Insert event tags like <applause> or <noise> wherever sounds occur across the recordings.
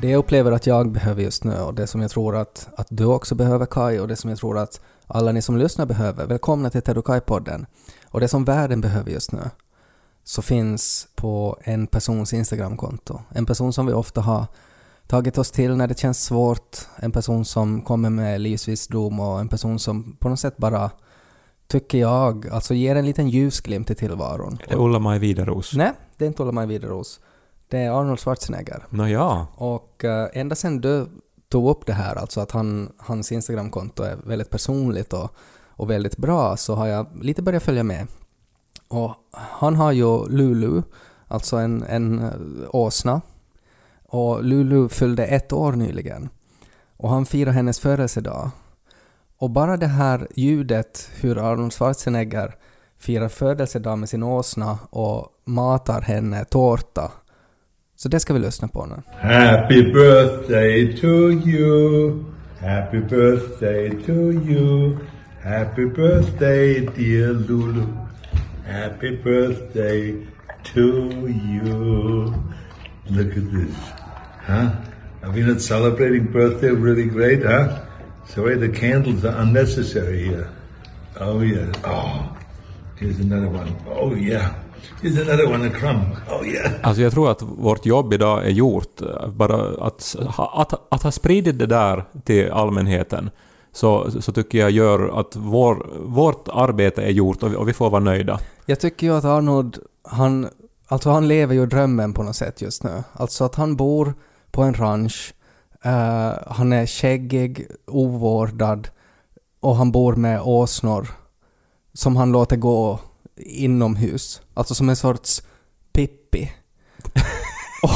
Det jag upplever att jag behöver just nu och det som jag tror att, att du också behöver Kai och det som jag tror att alla ni som lyssnar behöver. Välkomna till Ted och Kai-podden. Och det som världen behöver just nu så finns på en persons Instagramkonto. En person som vi ofta har tagit oss till när det känns svårt. En person som kommer med livsvisdom och en person som på något sätt bara, tycker jag, alltså ger en liten ljusglimt i tillvaron. Är det Ulla-Maj Wideros? Nej, det är inte Ulla-Maj Wideros. Det är Arnold Schwarzenegger. Nåja. Och uh, ända sedan du tog upp det här, alltså att han, hans Instagramkonto är väldigt personligt och, och väldigt bra, så har jag lite börjat följa med. Och han har ju Lulu, alltså en, en eh, åsna. Och Lulu fyllde ett år nyligen. Och han firar hennes födelsedag. Och bara det här ljudet, hur Arnold Schwarzenegger firar födelsedag med sin åsna och matar henne tårta. Så det ska vi lyssna på nu. Happy birthday to you. Happy birthday to you. Happy birthday, dear Lulu. Happy birthday to you. Look at this. Huh? Are we not celebrating birthday really great, huh? Sorry, the candles are unnecessary here. Oh, yeah. Oh, here's another one. Oh, yeah. Here's another one, a crumb. Oh, yeah. Alltså jag tror att vårt jobb idag är gjort. Bara att, att, att ha spridit det där till allmänheten så, så tycker jag gör att vår, vårt arbete är gjort och vi, och vi får vara nöjda. Jag tycker ju att Arnold, han, alltså han lever ju drömmen på något sätt just nu. Alltså att han bor på en ranch, eh, han är skäggig, ovårdad och han bor med åsnor som han låter gå inomhus. Alltså som en sorts Pippi. <laughs> och,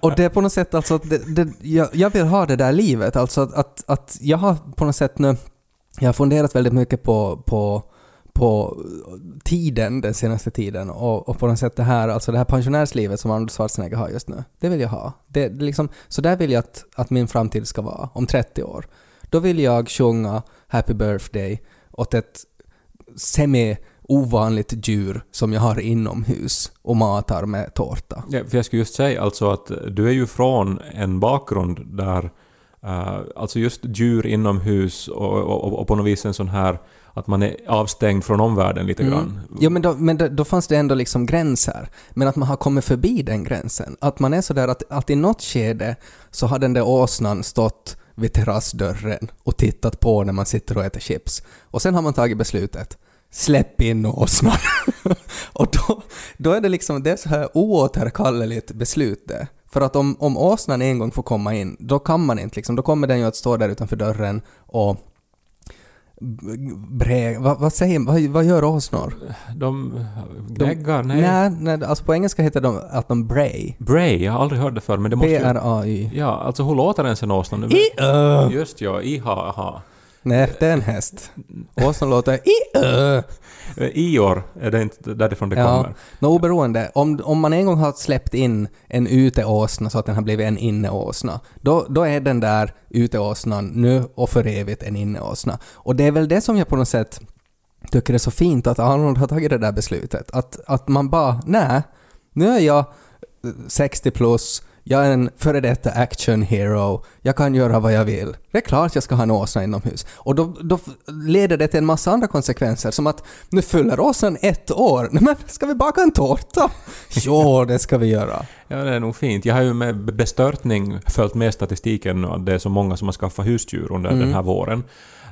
och det är på något sätt alltså att det, det, jag, jag vill ha det där livet. Alltså att, att, att jag har på något sätt nu, jag har funderat väldigt mycket på, på på tiden den senaste tiden och, och på något sätt det här, alltså det här pensionärslivet som Arnold Schwarzenegger har just nu. Det vill jag ha. Det, det liksom, så där vill jag att, att min framtid ska vara om 30 år. Då vill jag sjunga Happy birthday åt ett semi ovanligt djur som jag har inomhus och matar med tårta. Ja, för jag skulle just säga alltså att du är ju från en bakgrund där uh, alltså just djur inomhus och, och, och på något vis en sån här att man är avstängd från omvärlden lite Mm. grann. Jo, men, då, men då, då fanns det ändå liksom gränser. Men att man har kommit förbi den gränsen. Att man är sådär att, att i något skede så har den där åsnan stått vid terrassdörren och tittat på när man sitter och äter chips. Och sen har man tagit beslutet. Släpp in åsnan. <laughs> och då, då är det liksom, det är så här oåterkalleligt beslut det. För att om, om åsnan en gång får komma in, då kan man inte liksom, då kommer den ju att stå där utanför dörren och Bre, vad, vad säger vad, vad gör åsnor? De gnäggar? Nej. Nej, nej, alltså på engelska heter de att de bray. Bray, jag har aldrig hört det förr men det måste ju... B-R-A-Y. Ja, alltså hur låter ens en åsna? nu? I-ö. Just ja, iha, aha. Nej, det är en häst. Åsnan låter i-ö. Eh, Ior, är det inte därifrån det Ja, kommer? nå oberoende. Om, om man en gång har släppt in en uteåsna så att den har blivit en inneåsna, då, då är den där uteåsnan nu och för evigt en inneåsna. Och det är väl det som jag på något sätt tycker är så fint att Arnold har tagit det där beslutet. Att, att man bara, nej, nu är jag eh, 60 plus, jag är en före detta action hero, jag kan göra vad jag vill. Det är klart jag ska ha en åsna inomhus. Och då, då leder det till en massa andra konsekvenser, som att nu fyller åsnan ett år. Nej men, ska vi baka en tårta? <laughs> jo, det ska vi göra. Ja, det är nog fint. Jag har ju med bestörtning följt med statistiken att det är så många som har skaffat husdjur under Mm. den här våren.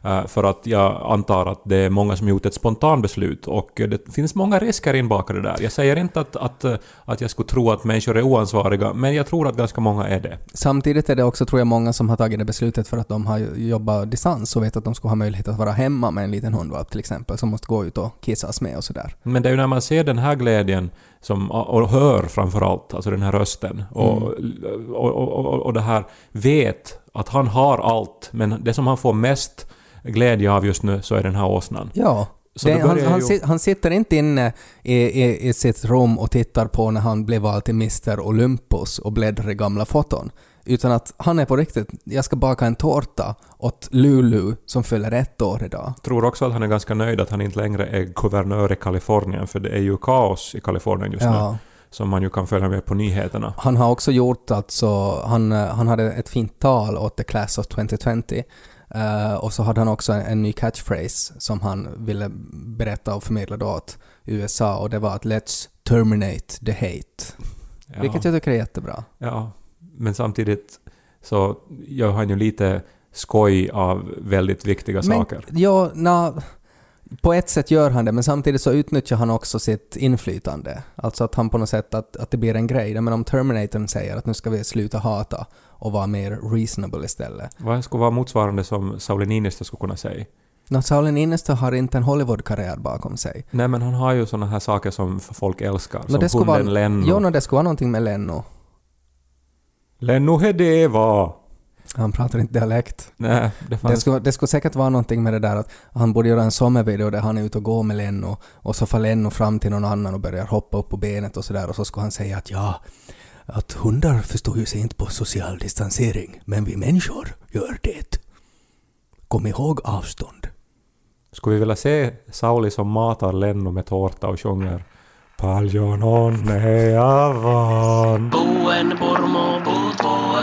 Eh, För att jag antar att det är många som gjort ett spontanbeslut och det finns många risker inbakade där. Jag säger inte att, att, eh, att jag skulle tro att människor är oansvariga, men jag tror att ganska många är det. Samtidigt är det också, tror jag, många som har tagit det beslutet för att de har jobbat distans och vet att de ska ha möjlighet att vara hemma med en liten hundvalp till exempel, som måste gå ut och kissas med och sådär. Men det är ju när man ser den här glädjen som, och hör framförallt, alltså den här rösten och, och, och, och, och det här vet att han har allt, men det som han får mest glädje av just nu så är den här åsnan. Ja. Det, han, han, ju- han sitter inte inne i, i, i sitt rum och tittar på när han blev vald till Mr Olympus och bläddrar i gamla foton. Utan att han är på riktigt, jag ska baka en tårta åt Lulu som fyller ett år idag. tror också att han är ganska nöjd att han inte längre är guvernör i Kalifornien, för det är ju kaos i Kalifornien just nu, Ja. som man ju kan följa med på nyheterna. Han har också gjort alltså, han, han hade ett fint tal åt The Class of 2020 eh, och så hade han också en, en ny catchphrase som han ville berätta och förmedla då åt USA och det var att “Let's terminate the hate”. Ja. Vilket jag tycker är jättebra. Ja, men samtidigt så gör han ju lite skoj av väldigt viktiga saker. Men, ja, na, på ett sätt gör han det, men samtidigt så utnyttjar han också sitt inflytande. Alltså att han på något sätt, att, att det blir en grej. Men om Terminatorn säger att nu ska vi sluta hata och vara mer reasonable istället. Vad skulle vara motsvarande som Sauli Niinistö skulle kunna säga? Nå, Sauli Niinistö har inte en Hollywood-karriär bakom sig. Nej, men han har ju såna här saker som folk älskar, Nå, som det skulle vara, hunden Lenno. jo, nå, det skulle vara någonting med Lenno. Lenno Hedeva! Han pratar inte dialekt. Nej, det Det fanns... skulle, det skulle säkert vara någonting med det där att han borde göra en sommarvideo där han är ute och går med Lenno och så far Lenno fram till någon annan och börjar hoppa upp på benet och sådär och så skulle han säga att ja, att hundar förstår ju sig inte på social distansering, men vi människor gör det. Kom ihåg avstånd. Skulle vi vilja se Sauli som matar Lenno med tårta och sjunger Paljon onnea vaan.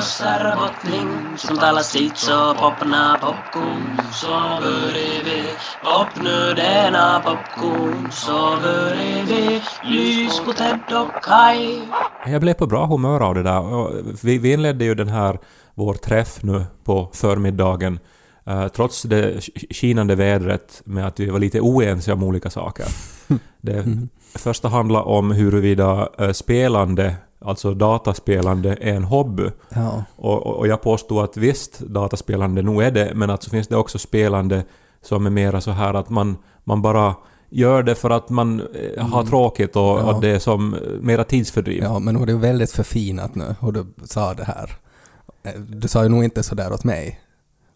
Vuossar botning Som talar sitt så popna popcorn Så börjar vi Popnu denna popcorn Så börjar vi Lys på Ted och Kai Jag blev på bra humör av det där. Och Vi, vi inledde ju den här, vår träff nu på förmiddagen, eh, trots det sk- skinande vädret med att vi var lite oense om olika saker. <laughs> Det första handlar om huruvida eh, spelande, alltså dataspelande, är en hobby. Ja. Och, och och jag påstod att visst, dataspelande nog är det, men att så finns det också spelande som är mera så här att man, man bara gör det för att man eh, har tråkigt och, Ja. och det är som mera tidsfördriv. ja, men nu är det väldigt förfinat nu hur du sa det här. Eh, Du sa ju nog inte sådär åt mig.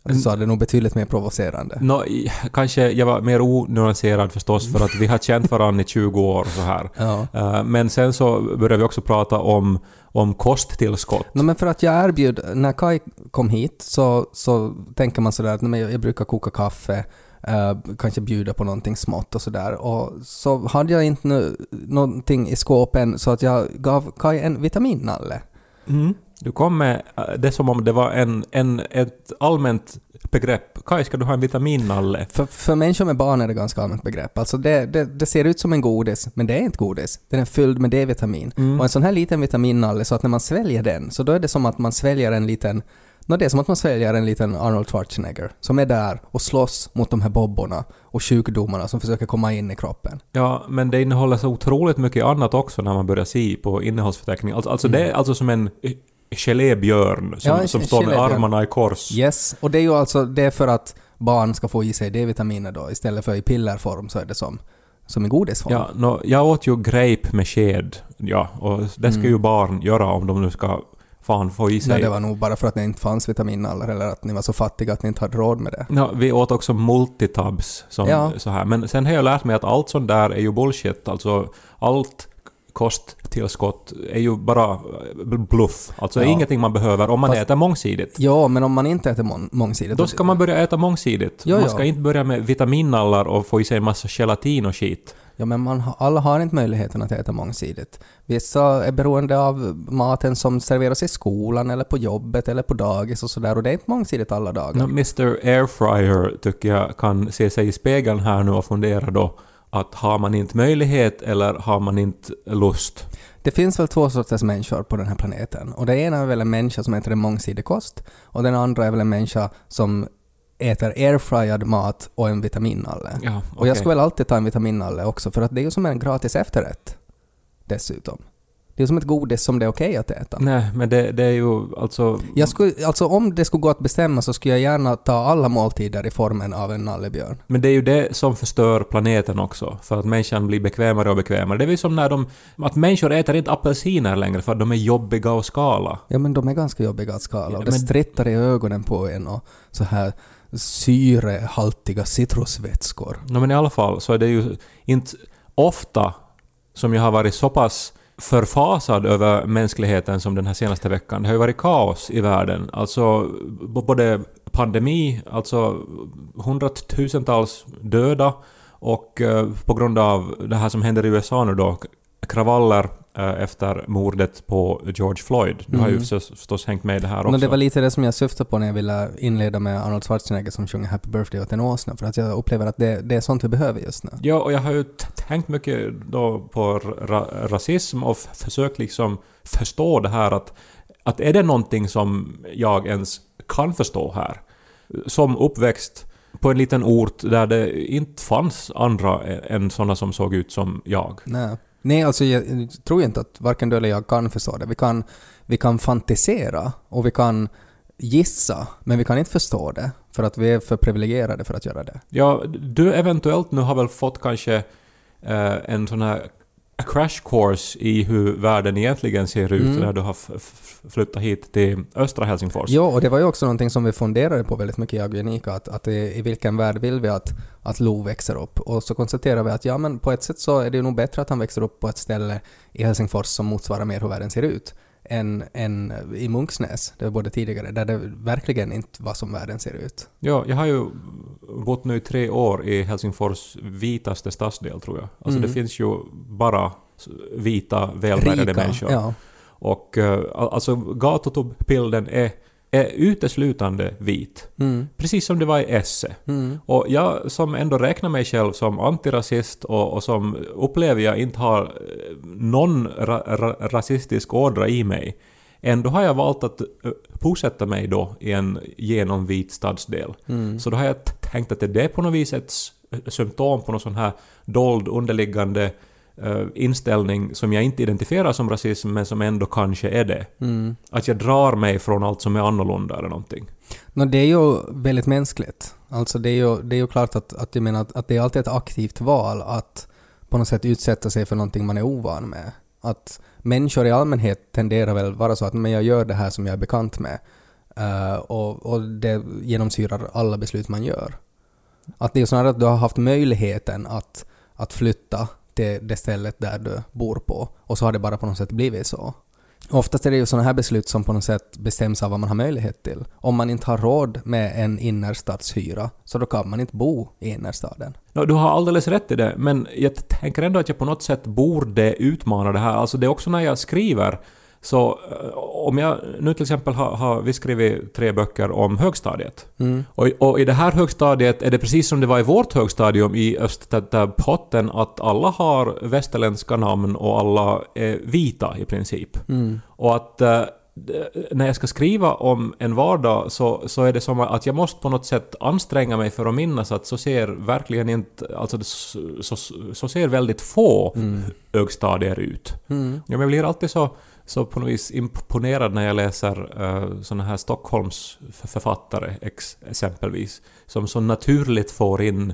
Du sa det nog betydligt mer provocerande. I- kanske jag var mer onyanserad förstås för att vi har känt varandra i 20 år så här. Ja. Eh, Men sen så började vi också prata om, om kosttillskott. No, men för att jag erbjöd, när Kai kom hit så, så tänker man sådär att nej, jag, brukar koka kaffe, eh, kanske bjuda på någonting smått och sådär. Och så hade jag inte nu, någonting i skåpen så att jag gav Kai en vitaminnalle. Mm. Du kom med eh, det som om det var en, en, ett allmänt begrepp. Kaj, ska du ha en vitaminnalle? För, för människor med barn är det ganska allmänt begrepp. Alltså det, det, det ser ut som en godis, men det är inte godis. Den är fylld med D-vitamin. Och en sån här liten vitaminnalle, så att när man sväljer den, så då är det som att man sväljer en liten No, det är som att man sväljer en liten Arnold Schwarzenegger som är där och slåss mot de här bobborna och sjukdomarna som försöker komma in i kroppen. Ja, men det innehåller så otroligt mycket annat också när man börjar se på innehållsförteckningen. Alltså, alltså det är alltså som en gelébjörn som, Ja, som står med armarna i kors. Yes, och det är ju alltså det är för att barn ska få i sig D-vitaminer då istället för i pillerform så är det som, som i godisform. Ja, nå, jag åt ju grape med sked. Ja, och det ska ju barn göra om de nu ska fan få i sig. Nej, det var nog bara för att det inte fanns vitaminnaller eller att ni var så fattiga att ni inte hade råd med det. Ja, vi åt också multitabs som Ja. så här. Men sen har jag lärt mig att allt sånt där är ju bullshit. Alltså allt kosttillskott är ju bara bluff. Alltså det är Ja. ingenting man behöver om man Fast- äter mångsidigt. Ja, men om man inte äter mång- mångsidigt... Då ska man börja äta mångsidigt. Ja, man ja. ska inte börja med vitaminallar och få i sig en massa gelatin och skit. Ja, men man, alla har inte möjligheten att äta mångsidigt. Vissa är beroende av maten som serveras i skolan eller på jobbet eller på dagis och sådär och det är inte mångsidigt alla dagar. Nå, Mr Airfryer tycker jag kan se sig i spegeln här nu och fundera då att har man inte möjlighet eller har man inte lust? Det finns väl två sorters människor på den här planeten och det ena är väl en människa som äter en mångsidig kost och den andra är väl en människa som äter airfryad mat och en vitaminalle. Ja, Och jag ska väl alltid ta en vitaminalle också, för att det är ju som en gratis efterrätt. Dessutom. Det är som ett godis som det är okej att äta. Nej, men det, det är ju alltså... Jag skulle, alltså om det skulle gå att bestämma så skulle jag gärna ta alla måltider i formen av en nallebjörn. Men det är ju det som förstör planeten också, för att människan blir bekvämare och bekvämare. Det är väl som när de... Att människor äter inte apelsiner längre för att de är jobbiga att skala. Ja men de är ganska jobbiga att skala Ja, och det men- strittar i ögonen på en och så här syrehaltiga citrusvätskor. No, men i alla fall så är det ju inte ofta som jag har varit så pass förfasad över mänskligheten som den här senaste veckan. Det har ju varit kaos i världen. Alltså både pandemi, alltså hundratusentals döda och eh, på grund av det här som händer i USA nu då, kravaller eh, efter mordet på George Floyd. Du har ju Mm. förstås, förstås hängt med i det här också. Men det var lite det som jag syftade på när jag ville inleda med Arnold Schwarzenegger som sjunger Happy birthday åt en åsna, för att jag upplever att det, det är sånt vi behöver just nu. Ja, och jag har ju tänkt mycket då på ra- rasism och försökt liksom förstå det här att, att är det någonting som jag ens kan förstå här? Som uppväxt på en liten ort där det inte fanns andra än sådana som såg ut som jag. Nej. Nej, alltså jag tror inte att varken du eller jag kan förstå det. Vi kan, vi kan fantisera och vi kan gissa, men vi kan inte förstå det, för att vi är för privilegierade för att göra det. Ja, du eventuellt nu har väl fått kanske en sån här crash course i hur världen egentligen ser ut Mm. när du har flyttat hit till östra Helsingfors. Ja, och det var ju också någonting som vi funderade på väldigt mycket, jag och Janika, att, att i, i vilken värld vill vi att, att Lo växer upp? Och så konstaterade vi att ja, men på ett sätt så är det nog bättre att han växer upp på ett ställe i Helsingfors som motsvarar mer hur världen ser ut, än, än i Munksnäs, det var både tidigare, där det verkligen inte var som världen ser ut. Ja, jag har ju bott nu i tre år i Helsingfors vitaste stadsdel tror jag. Alltså Mm. det finns ju bara vita, välbärgade människor. ja. Och eh, al- alltså gatubilden är, är uteslutande vit. Mm, Precis som det var i Esse. mm, Och jag som ändå räknar mig själv som antirasist och, och som upplever jag inte har eh, någon ra, ra, rasistisk ådra i mig. Ändå har jag valt att eh, bosätta mig då i en genomvit stadsdel. mm. Så då har jag tänkt att det är på något vis ett symptom på någon sån här dold underliggande eh, inställning som jag inte identifierar som rasism men som ändå kanske är det. Mm. Att jag drar mig från allt som är annorlunda eller någonting. No, det är ju väldigt mänskligt. Alltså det är ju, det är ju klart att, att jag menar att, att det är alltid ett aktivt val att på något sätt utsätta sig för någonting man är ovan med. Att människor i allmänhet tenderar väl vara så att men jag gör det här som jag är bekant med. Eh, och, och det genomsyrar alla beslut man gör. Att det är snarare att du har haft möjligheten att, att flytta till det stället där du bor på och så har det bara på något sätt blivit så. Oftast är det ju sådana här beslut som på något sätt bestäms av vad man har möjlighet till. Om man inte har råd med en innerstadshyra, så då kan man inte bo i innerstaden. No, du har alldeles rätt i det, men jag tänker ändå att jag på något sätt borde utmana det här. Alltså det är också när jag skriver, så eh, om jag nu till exempel har, har vi skrivit tre böcker om högstadiet. Mm. Och, och i det här högstadiet är det precis som det var i vårt högstadium i Österpotten att alla har västerländska namn och alla är vita i princip. Mm. Och att eh, när jag ska skriva om en vardag så, så är det som att jag måste på något sätt anstränga mig för att minnas att så ser verkligen inte... Alltså så, så, så ser väldigt få högstadier ut. Mm. Ja, men jag blir alltid så, så på något vis imponerad när jag läser uh, såna här Stockholms författare ex, exempelvis. Som så naturligt får in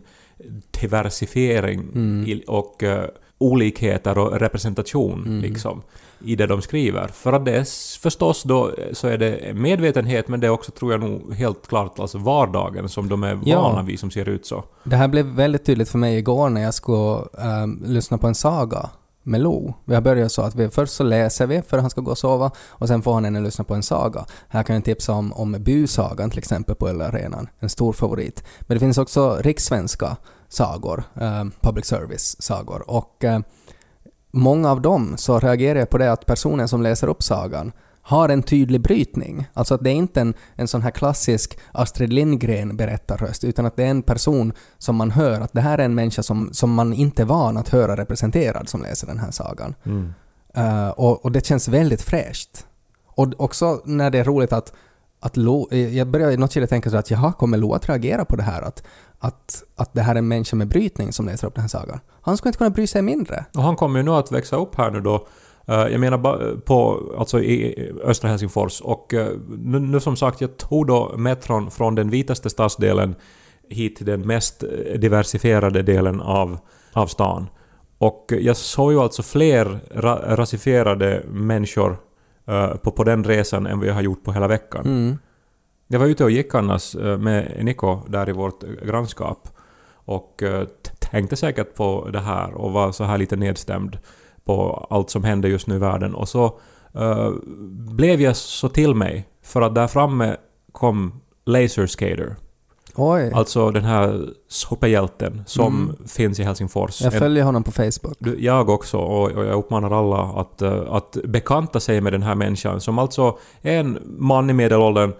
diversifiering Mm. i, och eh, olikheter och representation Mm. liksom, i det de skriver. För att det är förstås då så är det medvetenhet men det är också tror jag nog helt klart alltså vardagen som de är Ja. vana vid som ser ut så. Det här blev väldigt tydligt för mig igår när jag skulle ehm, lyssna på en saga med Lo. Vi har börjat så att vi först så läser vi för att han ska gå och sova och sen får han henne lyssna på en saga. Här kan jag tipsa om, om Busagan till exempel på Arenan, en stor favorit. Men det finns också rikssvenska sagor, eh, public service-sagor och eh, många av dem så reagerar jag på det att personen som läser upp sagan har en tydlig brytning. Alltså att det är inte en, en sån här klassisk Astrid Lindgren berättarröst, utan att det är en person som man hör att det här är en människa som, som man inte är van att höra representerad som läser den här sagan. Eh, och, och det känns väldigt fräscht. Och också när det är roligt att, att Lo, eh, jag började i något skede tänka så att jaha, kommer Lo att reagera på det här? Att, att, att det här är en människa med brytning som läser upp den här sagan. Han skulle inte kunna bry sig mindre. Och han kommer ju nu att växa upp här nu då. Eh, Jag menar på, alltså i östra Helsingfors. Och eh, nu, nu som sagt, jag tog då metron från den vitaste stadsdelen hit till den mest eh, diversifierade delen av, av stan. Och jag såg ju alltså fler ra, rasifierade människor eh, på, på den resan än vad jag har gjort på hela veckan. Mm. Jag var ute och gick annars med Niko där i vårt grannskap och t- tänkte säkert på det här och var så här lite nedstämd på allt som händer just nu i världen. Och så eh, blev jag så till mig för att där framme kom Laser Skater. Oj. Alltså den här superhjälten som Mm. finns i Helsingfors. jag följer honom på Facebook. jag också, och, jag uppmanar alla att, eh, att bekanta sig med den här människan som alltså är en man i medelåldern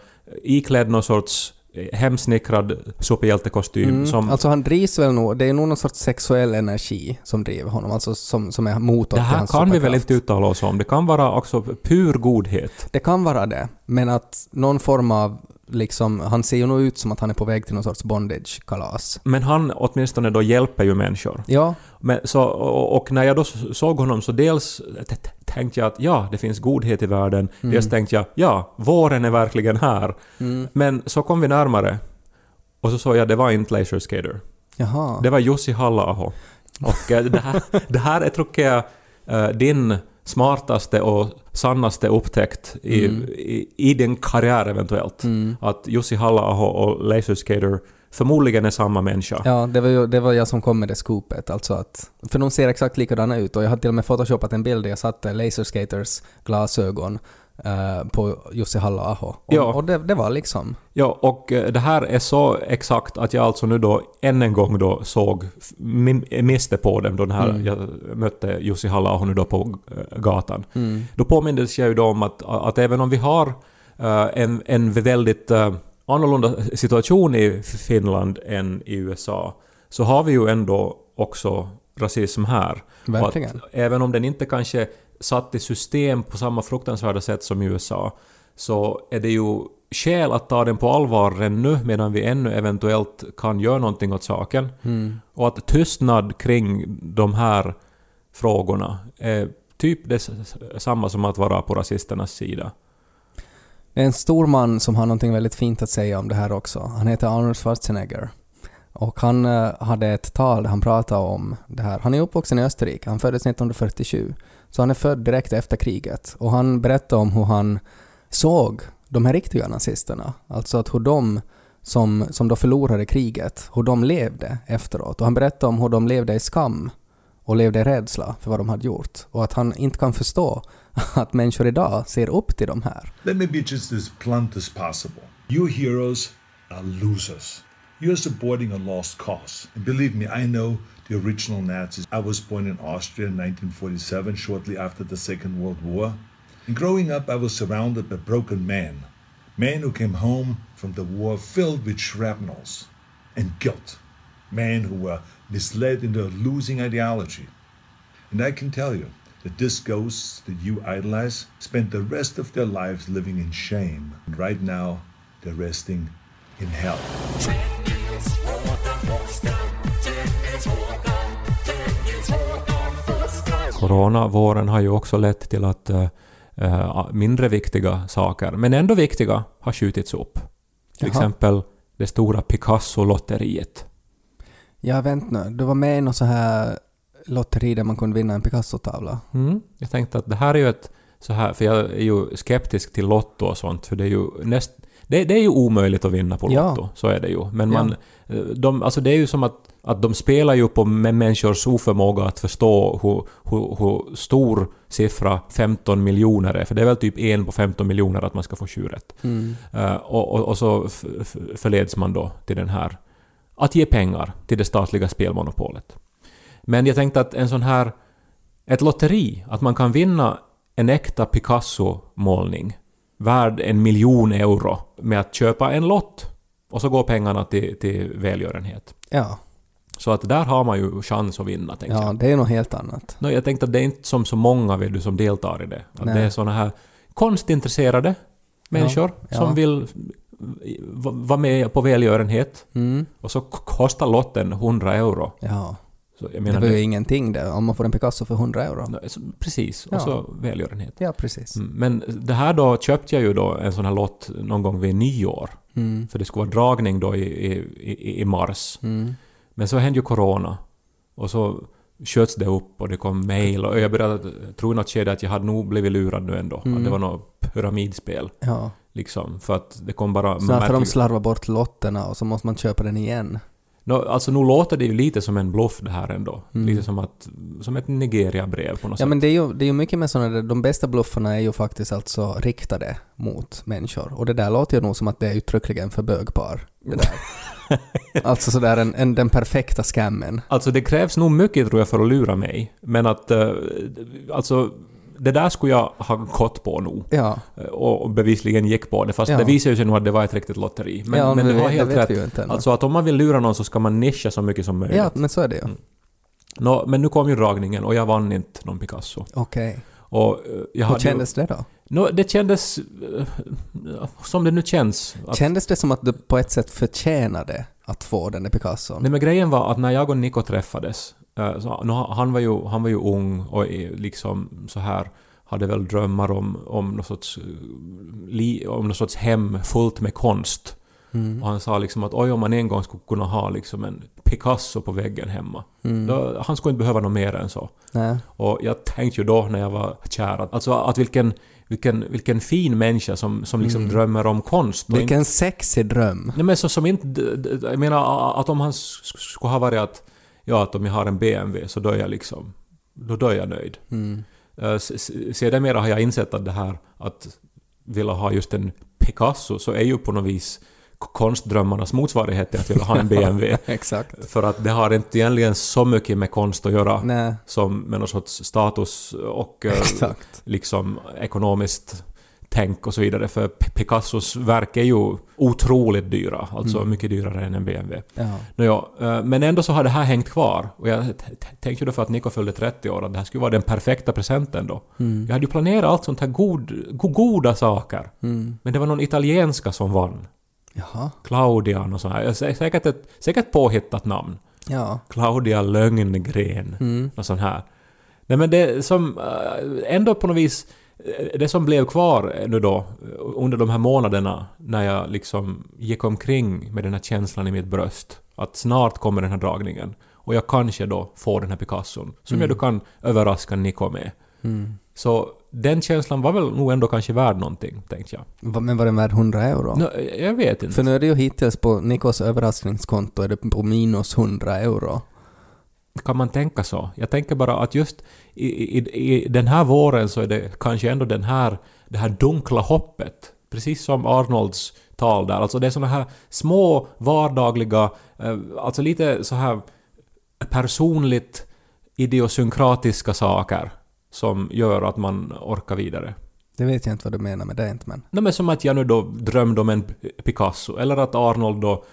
iklädd någon sorts hemsnickrad superhjältekostym Mm. som... Alltså han drivs väl nog, det är nog någon sorts sexuell energi som driver honom, alltså som, som är motorn det här kan vi väl inte uttala oss om. Det kan vara också pur godhet. Det kan vara det, men att någon form av liksom, han ser ju nog ut som att han är på väg till någon sorts bondage-kalas. Men han åtminstone då hjälper ju människor. Ja, Men, så, och, och när jag då såg honom så dels tänkte jag att ja, det finns godhet i världen. Dels tänkte jag ja, våren är verkligen här. mm. Men så kom vi närmare och så såg jag det var inte Laser Skater. jaha. Det var Jussi Halla-aho. Och eh, det här, <laughs> det här är, tror jag, eh, din smartaste och sannaste upptäckt i, i, i din karriär eventuellt. Mm. Att Jussi Halla-aho och Laser Skater förmodligen är samma människa. Ja, det var, ju, det var jag som kom med det scoopet. Alltså att, för de ser exakt likadana ut och jag har till och med photoshopat en bild där jag satte Laser Skaters glasögon eh, på Jussi Halla-aho. Och, Ja. och det, det var liksom... Ja, och eh, det här är så exakt att jag alltså nu då än en gång då såg, mi- miste på dem då den här, Mm. jag mötte Jussi Halla-aho nu då på eh, gatan. Mm. Då påmindes jag ju då om att, att även om vi har en, en väldigt uh, annorlunda situation i Finland än i USA, så har vi ju ändå också rasism här. Verkligen. Att, även om den inte kanske satt i system på samma fruktansvärda sätt som i USA, så är det ju skäl att ta den på allvar ännu, medan vi ännu eventuellt kan göra någonting åt saken. Mm. Och att tystnad kring de här frågorna är typ detsamma som att vara på rasisternas sida. Det är en stor man som har någonting väldigt fint att säga om det här också. Han heter Arnold Schwarzenegger. Och han eh, hade ett tal där han pratade om det här. Han är uppvuxen i Österrike, han föddes 1947. Så han är född direkt efter kriget. Och han berättade om hur han såg de här riktiga nazisterna. Alltså att hur de som, som då förlorade kriget, hur de levde efteråt. Och han berättade om hur de levde i skam och levde i rädsla för vad de hade gjort. Och att han inte kan förstå <laughs> att människor idag ser upp till de här. Let me be just as blunt as possible. You heroes are losers. You're supporting a lost cause. And believe me, I know the original Nazis. I was born in Austria in 1947, shortly after the Second World War. And growing up, I was surrounded by broken men. Men who came home from the war filled with shrapnels and guilt. Men who were misled into a losing ideology. And I can tell you that this ghost that you idolize spent the rest of their lives living in shame. And right now, they're resting in hell. Coronavåren har ju också lett till att eh, mindre viktiga saker, men ändå viktiga, har skjutits upp. Till Jaha. exempel det stora Picasso-lotteriet. Ja, vänt nu. Du var med i något så här lotteri där man kunde vinna en Picasso-tavla. Mm. Jag tänkte att det här är ju ett så här, för jag är ju skeptisk till Lotto och sånt, för det är ju näst, det, det är ju omöjligt att vinna på Ja. Lotto, så är det ju. Men Ja. man, eh, de, alltså det är ju som att, att de spelar ju på människors oförmåga att förstå hur, hur, hur stor siffra 15 miljoner är, för det är väl typ en på 15 miljoner att man ska få sju rätt. Mm. Eh, och, och, och så förleds man då till den här, att ge pengar till det statliga spelmonopolet. Men jag tänkte att en sån här, ett lotteri, att man kan vinna en äkta Picasso-målning värd en miljon euro med att köpa en lott. Och så går pengarna till, till välgörenhet. Ja, Så att där har man ju chans att vinna, tänkte ja, jag. det är något helt annat. No, jag tänkte att det är inte som så många vet du, som deltar i det. Att Nej. det är såna här konstintresserade människor Ja. som vill vara med på välgörenhet. Mm. Och så kostar lotten 100 euro. Ja. Så jag Det menar, var ju det, ingenting det, om man får en Picasso för 100 euro. Så- precis. Och Ja. så välgörenhet. Ja, precis. Mm, Men det här då köpte jag ju då en sån här lott någon gång vid nyår. Mm. För det skulle vara dragning då i, i, i, mars. Mm. Men så hände ju corona. Och så sköts det upp och det kom mail och jag började tro i något skede att jag hade nog blivit lurad nu ändå. Mm. Att det var något pyramidspel. Ja. Liksom. För att det kom bara... Så därför de slarvar bort lotterna och så måste man köpa den igen. Nå, alltså nu låter det ju lite som en bluff det här ändå. Mm. Lite som att... Som ett Nigeria-brev på något Ja sätt. men det är ju, det är ju mycket med sådana där, de bästa bluffarna är ju faktiskt alltså riktade mot människor. Och det där låter ju nog som att det är uttryckligen för bögpar. Det där. <laughs> alltså sådär en, en, den perfekta scammen. Alltså det krävs nog mycket tror jag för att lura mig. Men att... eh, alltså... Det där skulle jag ha gått på nog. Ja, Och och bevisligen gick på det. Fast Ja. det visar ju sig nog att det var ett riktigt lotteri. Men, ja men det, det helt vet rätt. ju inte. Alltså att om man vill lura någon så ska man nischa så mycket som möjligt. ja, men så är det ju. Mm. Nå, men nu kom ju dragningen och jag vann inte någon Picasso. Okej. Och eh, jag Hur kändes det då? Ju, Nå, det kändes... eh, som det nu känns. Att, Kändes det som att du på ett sätt förtjänade att få den där Picasson? Nej men grejen var att när jag och Nico träffades, eh, så, nå, han, var ju, han var ju ung och eh, liksom så här hade väl drömmar om, om, något sorts, eh, om något sorts hem fullt med konst. Mm. Och han sa liksom att oj om man en gång skulle kunna ha liksom en Picasso på väggen hemma. Mm. Då, han skulle inte behöva något mer än så. Nej. Och jag tänkte ju då när jag var kär att, alltså att vilken, vilken, vilken fin människa som, som liksom Mm. drömmer om konst. Vilken sexig dröm. Nej men så som inte... Jag menar att om han sk- skulle ha varit att... Ja, att om jag har en BMW så då är jag liksom... Då, då är jag nöjd. Mm. Uh, Sedermera har jag insett att det här att vilja ha just en Picasso så är ju på något vis konstdrömmarnas motsvarighet till att vilja ha en <laughs> BMW. Exakt. För att det har inte egentligen så mycket med konst att göra Nej, som med någon sorts status och eh, <laughs> exakt. liksom ekonomiskt tänk och så vidare. För Picassos verk är ju otroligt dyra, alltså Mm. mycket dyrare än en BMW. Ja. Nåja, eh, men ändå så har det här hängt kvar. Och jag tänkte ju då för att Nico fyllde 30 år att det här skulle vara den perfekta presenten då. Mm. Jag hade ju planerat allt sånt här god, go, goda saker. Mm. Men det var någon italienska som vann. Jaha. Claudia och så här. Sä- Säkert ett säkert påhittat namn. Ja. Claudia Löngngren. Mm. Något sånt här. Nej men det som eh, ändå på något vis, det som blev kvar nu då eh, under de här månaderna när jag liksom gick omkring med den här känslan i mitt bröst att snart kommer den här dragningen och jag kanske då får den här Picasson som jag då kan överraska Nico med. Mm. Så den känslan var väl nog ändå kanske värd någonting, tänkte jag. Men var den värd 100 euro? Nå, jag vet inte. För nu är det ju hittills på Nikos överraskningskonto är det på minus 100 euro. Kan man tänka så? Jag tänker bara att just i, i, i den här våren så är det kanske ändå den här, det här dunkla hoppet. Precis som Arnolds tal där. Alltså det är såna här små vardagliga, eh, alltså lite så här personligt idiosynkratiska saker som gör att man orkar vidare. Det vet jag inte vad du menar med det inte men. Nej, men som att jag nu då drömde om en Picasso, eller att Arnold då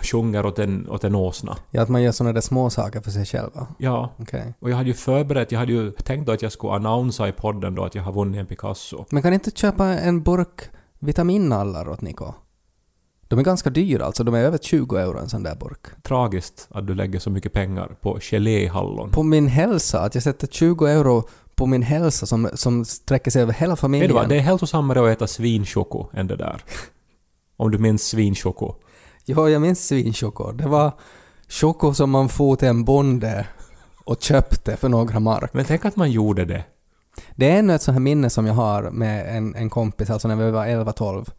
sjunger åt en, åt en åsna. Ja, att man gör såna där små saker för sig själv va? Ja, Okej. Och jag hade ju förberett, jag hade ju tänkt då att jag skulle annonsa i podden då att jag har vunnit en Picasso. Men kan inte köpa en burk vitaminallar åt Niko? De är ganska dyra alltså, de är över 20 euro en sån där burk. Tragiskt att du lägger så mycket pengar på geléhallon. På min hälsa, att jag sätter 20 euro på min hälsa som, som sträcker sig över hela Vet du familjen. vad, det är hälsosammare att äta svinchoko än det där. Om du minns svinchoko. Ja, jag minns svinchoko. Det var choko som man for till en bonde och köpte för några mark. Men tänk att man gjorde det. Det är ännu ett sånt här minne som jag har med en, en kompis, alltså när vi var 11-12.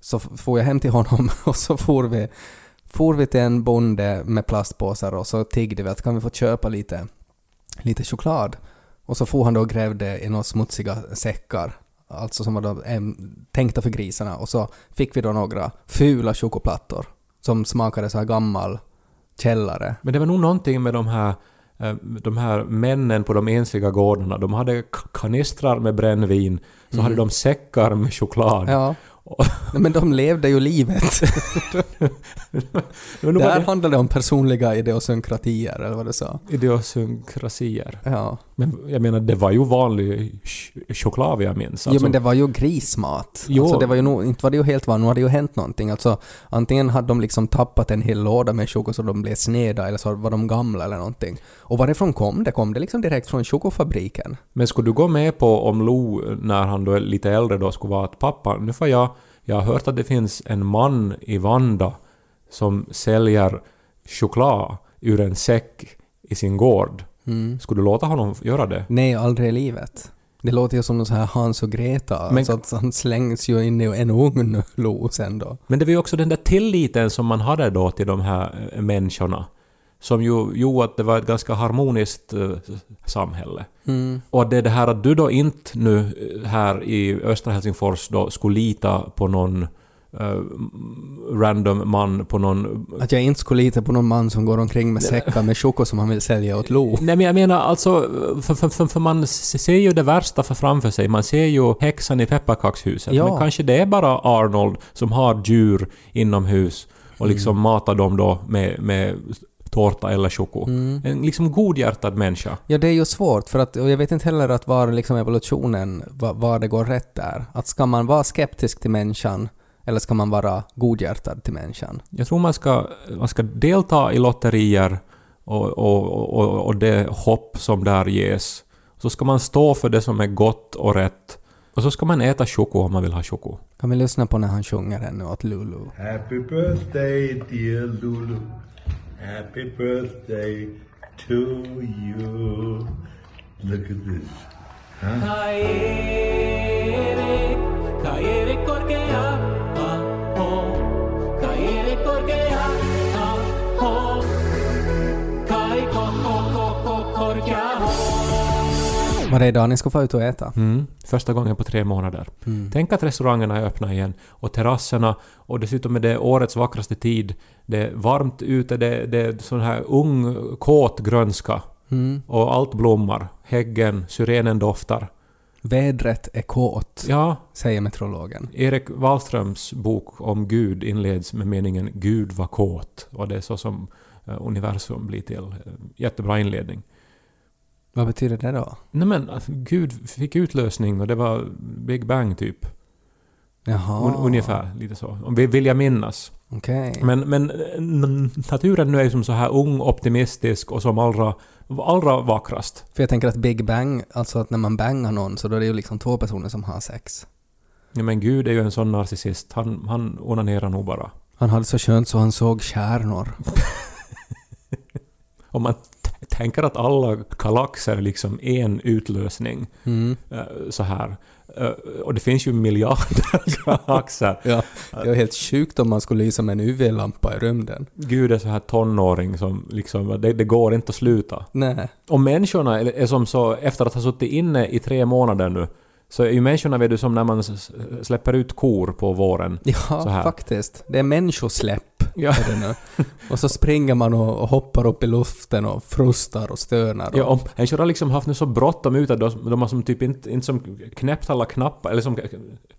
Så f- for jag hem till honom <laughs> och så for vi, for vi till en bonde med plastpåsar och så tiggde vi att kan vi få köpa lite, lite choklad. Och så for han då och grävde i några smutsiga säckar, alltså som var då, tänkta för grisarna. Och så fick vi då några fula chokoplattor som smakade så här gammal källare. Men det var nog någonting med de här eh, de här männen på de ensliga gårdarna, de hade kanistrar med brännvin, så hade de säckar med choklad. Ja, <laughs> men de levde ju livet. <laughs> Där det handlar det om personliga idiosynkratier, eller vad du sa. idiosynkrasier. Ja. Men jag menar, det var ju vanlig ch- choklad jag minns. jo Alltså, men det var ju grismat. Jo. Alltså det var ju nog, inte var det ju helt vanligt, nu hade ju hänt någonting. Alltså antingen hade de liksom tappat en hel låda med choko så de blev sneda eller så var de gamla eller någonting. Och varifrån kom det? Kom det liksom direkt från chokofabriken? Men skulle du gå med på om Lo, när han då är lite äldre då, skulle vara att pappa, nu får jag... Jag har hört att det finns en man i Vanda som säljer choklad ur en säck i sin gård. Mm. Skulle du låta honom göra det? Nej, aldrig i livet. Det låter ju som någon så här Hans och Greta. Men- så att han slängs ju in i en ugn, Lo, sen då. Men det var ju också den där tilliten som man hade då till de här eh, människorna. Som ju gjorde att det var ett ganska harmoniskt eh, samhälle. Mm. Och det är det här att du då inte nu eh, här i östra Helsingfors då skulle lita på någon eh, random man på någon... Att jag inte skulle lita på någon man som går omkring med säckar med choko som han vill sälja åt Lo. Nej men jag menar alltså, för, för, för, för man ser ju det värsta för framför sig. Man ser ju häxan i pepparkakshuset. Ja. Men kanske det är bara Arnold som har djur inomhus och liksom matar dem då med, med tårta eller choko. En liksom godhjärtad människa. Ja, det är ju svårt för att, och jag vet inte heller att var liksom evolutionen, var, var det går rätt där. Att ska man vara skeptisk till människan eller ska man vara godhjärtad till människan? Jag tror man ska, man ska delta i lotterier och, och, och, och det hopp som där ges. Så ska man stå för det som är gott och rätt. Och så ska man äta choko om man vill ha choko. Kan vi lyssna på när han sjunger ännu åt Lulu? Happy birthday, dear Lulu. Happy birthday to you. Look at this. Var det idag ni ska få ut och äta? Mm. Första gången på tre månader. Tänk att restaurangerna är öppna igen och terrasserna och dessutom är det årets vackraste tid. Det är varmt ute, det, det är sån här ung kåt grönska. Och allt blommar. Häggen, syrenen doftar. Vädret är kåt, Ja, säger meteorologen. Erik Wallströms bok om Gud inleds med meningen Gud var kåt. Och det är så som eh, universum blir till. Eh, Jättebra inledning. Vad betyder det då? Nej men, att Gud fick utlösning och det var Big Bang typ. Jaha, Un, ungefär, lite så. Om vi vill jag minnas. okej. Men, men naturen nu är ju som så här ung, optimistisk och som allra, allra vackrast. För jag tänker att Big Bang, alltså att när man bangar någon så då är det ju liksom två personer som har sex. Ja, men Gud är ju en sån narcissist. Han, han onanerar nog bara. Han hade så skönt så han såg stjärnor. <laughs> Om man tänker att alla galaxer är liksom en utlösning Mm. eh, så här. Eh, Och det finns ju miljarder <laughs> galaxer. Ja, det är helt sjukt om man skulle lysa med en UV-lampa i rymden. Gud är så här tonåring som liksom, det, det går inte att sluta. Nej. Och människorna är som så, efter att ha suttit inne i tre månader nu, så är ju människorna vet du som när man släpper ut kor på våren. Ja, faktiskt. Det är människosläpp. Ja. Är det nu. <laughs> Och så springer man och, och hoppar upp i luften och frustar och stönar. Och, Ja, om människor har liksom haft nu så bråttom ut att de, de har som typ inte, inte som knäppt alla knappar, eller som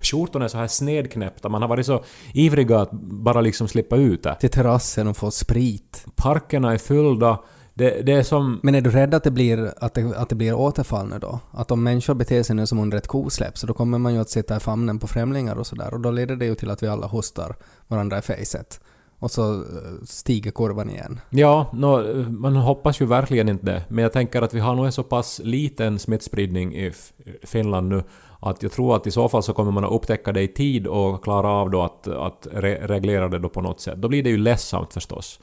skjortorna är så här snedknäppta. Man har varit så ivriga att bara liksom slippa ut det. till terrassen och få sprit. Parkerna är fyllda. Det, det är som... Men är du rädd att det, blir, att, det, att det blir återfall nu då? Att om människor beter sig nu som under ett kosläpp så då kommer man ju att sitta i famnen på främlingar och sådär och då leder det ju till att vi alla hostar varandra i facet. Och så eh, stiger kurvan igen. Ja, nå, man hoppas ju verkligen inte det. Men jag tänker att vi har nog en så pass liten smittspridning i Finland nu att jag tror att i så fall så kommer man att upptäcka det i tid och klara av då att, att re reglera det då på något sätt. Då blir det ju ledsamt förstås.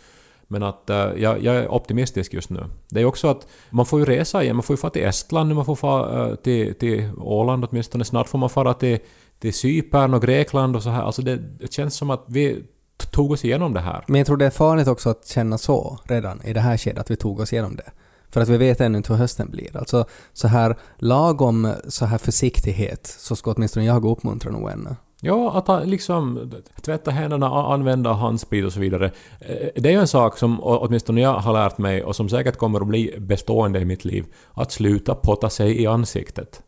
Men att eh, jag, jag är optimistisk just nu. Det är också att man får ju resa igen. Man får ju fara till Estland nu, man får fara eh, till, till Åland åtminstone. Snart får man fara till, till Cypern och Grekland och så här. Alltså det, det känns som att vi tog oss igenom det här. Men jag tror det är farligt också att känna så redan i det här skedet, att vi tog oss igenom det. För att vi vet ännu inte hur hösten blir. Alltså så här lagom så här försiktighet så ska åtminstone jag uppmuntra någon ännu. Ja, att liksom tvätta händerna, använda handsprit och så vidare. Eh, Det är ju en sak som åtminstone jag har lärt mig och som säkert kommer att bli bestående i mitt liv. Att sluta potta sig i ansiktet.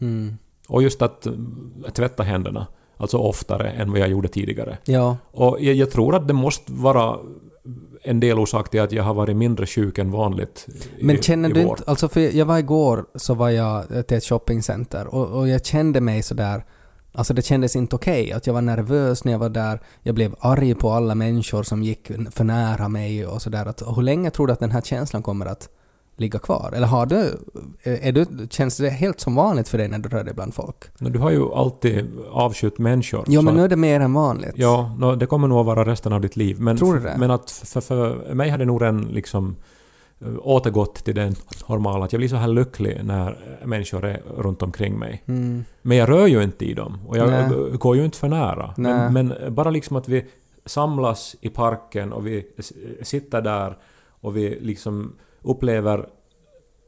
Mm. Och just att mm, tvätta händerna. Alltså oftare än vad jag gjorde tidigare. Ja, Och jag, jag tror att det måste vara en del orsak till att jag har varit mindre sjuk än vanligt i, Men känner i du inte, alltså för jag var igår så var jag eh, till ett shoppingcenter och, och jag kände mig sådär, alltså det kändes inte okej. Att jag var nervös när jag var där, jag blev arg på alla människor som gick för nära mig och sådär. Hur länge tror du att den här känslan kommer att ligga kvar? Eller har du, är du, känns det helt som vanligt för dig när du rör dig bland folk? Men Du har ju alltid avskytt människor. Så men nu är det mer än vanligt. Ja, det kommer nog att vara resten av ditt liv. Men, Tror du det? Men att för, för mig hade nog den liksom återgått till den normala. Att jag blir så här lycklig när människor är runt omkring mig. Mm. Men jag rör ju inte i dem. Och jag Nej. g- går ju inte för nära. Men, men bara liksom att vi samlas i parken och vi sitter där och vi liksom upplever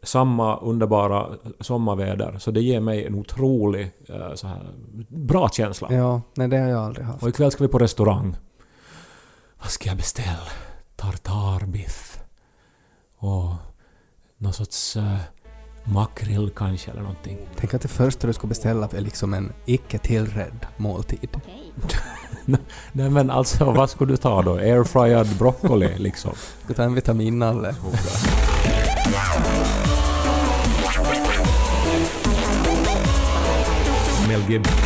samma underbara sommarväder. Så det ger mig en otrolig eh, så här, bra känsla. Ja, nej det har jag aldrig haft. Och ikväll ska vi på restaurang. Vad ska jag beställa? Tartarbiff. Och någon sorts uh, makrill kanske eller någonting. Tänk att det första du ska beställa är liksom en icke tillredd måltid. <laughs> Nej men alltså vad ska du ta då? Airfryad broccoli liksom? Ska ta en vitaminalle. Mel Gibson.